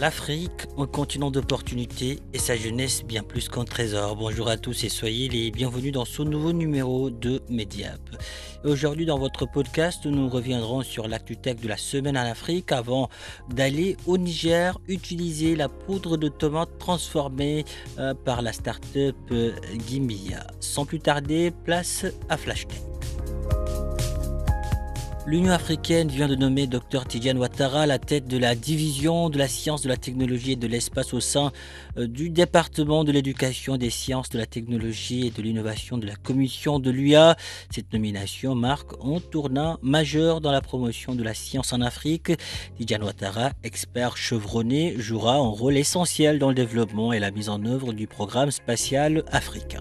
L'Afrique, un continent d'opportunités et sa jeunesse bien plus qu'un trésor. Bonjour à tous et soyez les bienvenus dans ce nouveau numéro de Mediap. Aujourd'hui dans votre podcast, nous reviendrons sur l'actu tech de la semaine en Afrique avant d'aller au Niger utiliser la poudre de tomate transformée euh, par la start-up euh, Gimbia. Sans plus tarder, place à Flash Tech. L'Union africaine vient de nommer Dr Tidiane Ouattara la tête de la division de la science, de la technologie et de l'espace au sein euh, du département de l'éducation, des sciences, de la technologie et de l'innovation de la commission de l'UA. Cette nomination marque un tournant majeur dans la promotion de la science en Afrique. Tidiane Ouattara, expert chevronné, jouera un rôle essentiel dans le développement et la mise en œuvre du programme spatial africain.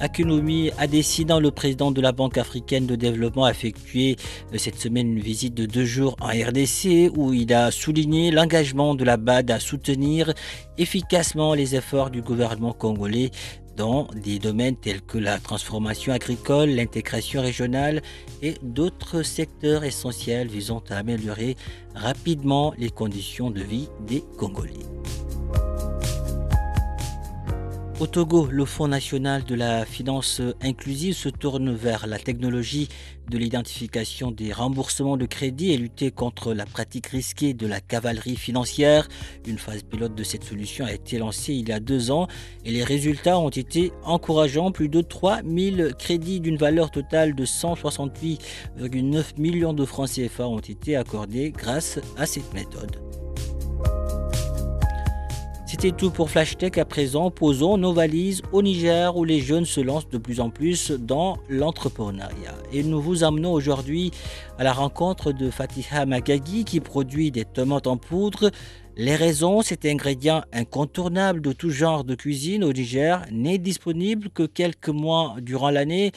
Akunomi Adesina, le président de la Banque africaine de développement, a effectué euh, cette semaine une visite de deux jours en RDC où il a souligné l'engagement de la BAD à soutenir efficacement les efforts du gouvernement congolais dans des domaines tels que la transformation agricole, l'intégration régionale et d'autres secteurs essentiels visant à améliorer rapidement les conditions de vie des Congolais. Au Togo, le Fonds national de la finance inclusive se tourne vers la technologie de l'identification des remboursements de crédit et lutter contre la pratique risquée de la cavalerie financière. Une phase pilote de cette solution a été lancée il y a deux ans et les résultats ont été encourageants. Plus de 3000 crédits d'une valeur totale de 168,9 millions de francs CFA ont été accordés grâce à cette méthode. C'était tout pour Flash Tech. À présent, posons nos valises au Niger où les jeunes se lancent de plus en plus dans l'entrepreneuriat. Et nous vous amenons aujourd'hui à la rencontre de Fatiha Magagi qui produit des tomates en poudre. Les raisons, cet ingrédient incontournable de tout genre de cuisine au Niger n'est disponible que quelques mois durant l'année.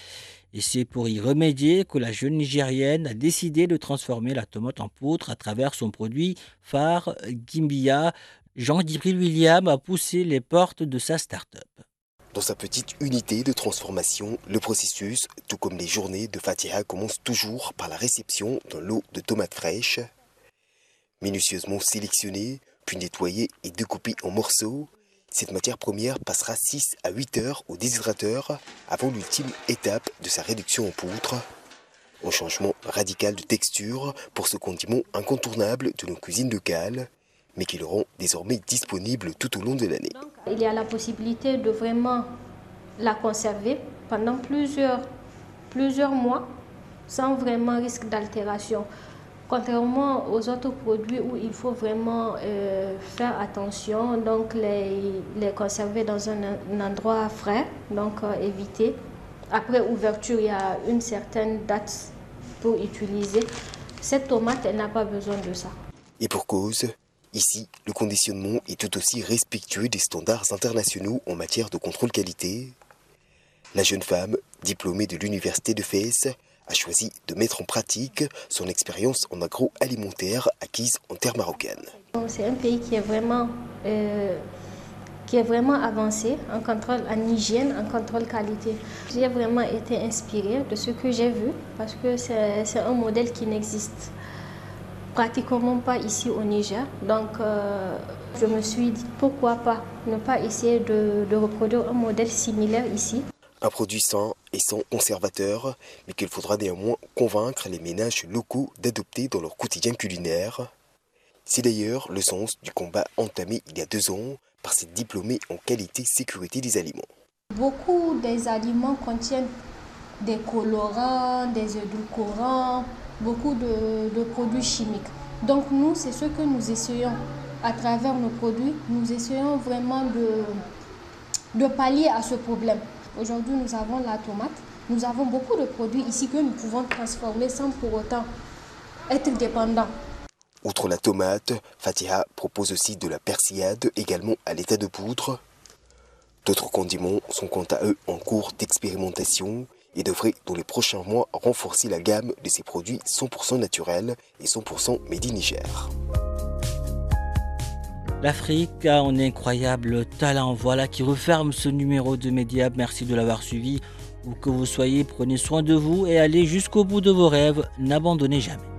Et c'est pour y remédier que la jeune Nigérienne a décidé de transformer la tomate en poudre à travers son produit phare Gimbia, Jean-Dibril William a poussé les portes de sa start-up. Dans sa petite unité de transformation, le processus, tout comme les journées de Fatiha, commence toujours par la réception d'un lot de tomates fraîches. Minutieusement sélectionnée, puis nettoyée et découpée en morceaux, cette matière première passera 6 à 8 heures au déshydrateur avant l'ultime étape de sa réduction en poudre. Un changement radical de texture pour ce condiment incontournable de nos cuisines locales mais qui le rend désormais disponible tout au long de l'année. Il y a la possibilité de vraiment la conserver pendant plusieurs, plusieurs mois sans vraiment risque d'altération. Contrairement aux autres produits où il faut vraiment euh, faire attention, donc les, les, conserver dans un, un endroit frais, donc euh, éviter. Après ouverture, il y a une certaine date pour utiliser. Cette tomate, elle n'a pas besoin de ça. Et pour cause, Ici, le conditionnement est tout aussi respectueux des standards internationaux en matière de contrôle qualité. La jeune femme, diplômée de l'université de Fès, a choisi de mettre en pratique son expérience en agroalimentaire acquise en terre marocaine. C'est un pays qui est vraiment, euh, qui est vraiment avancé en contrôle, en hygiène, en contrôle qualité. J'ai vraiment été inspirée de ce que j'ai vu parce que c'est un modèle qui n'existe pratiquement pas ici au Niger. Donc, euh, je me suis dit pourquoi pas ne pas essayer de, de, reproduire un modèle similaire ici. Un produit sain et sans conservateur, mais qu'il faudra néanmoins convaincre les ménages locaux d'adopter dans leur quotidien culinaire. C'est d'ailleurs le sens du combat entamé il y a deux ans par ces diplômés en qualité sécurité des aliments. Beaucoup des aliments contiennent des colorants, des édulcorants, beaucoup de, produits chimiques. Donc nous, c'est ce que nous essayons à travers nos produits. Nous essayons vraiment de, de pallier à ce problème. Aujourd'hui, nous avons la tomate. Nous avons beaucoup de produits ici que nous pouvons transformer sans pour autant être dépendants. Outre la tomate, Fatiha propose aussi de la persillade, également à l'état de poudre. D'autres condiments sont quant à eux en cours d'expérimentation et devraient dans les prochains mois renforcer la gamme de ces produits 100% naturels et 100% made in. L'Afrique a un incroyable talent. Voilà qui referme ce numéro de médias. Merci de l'avoir suivi. Où que vous soyez, prenez soin de vous et allez jusqu'au bout de vos rêves. N'abandonnez jamais.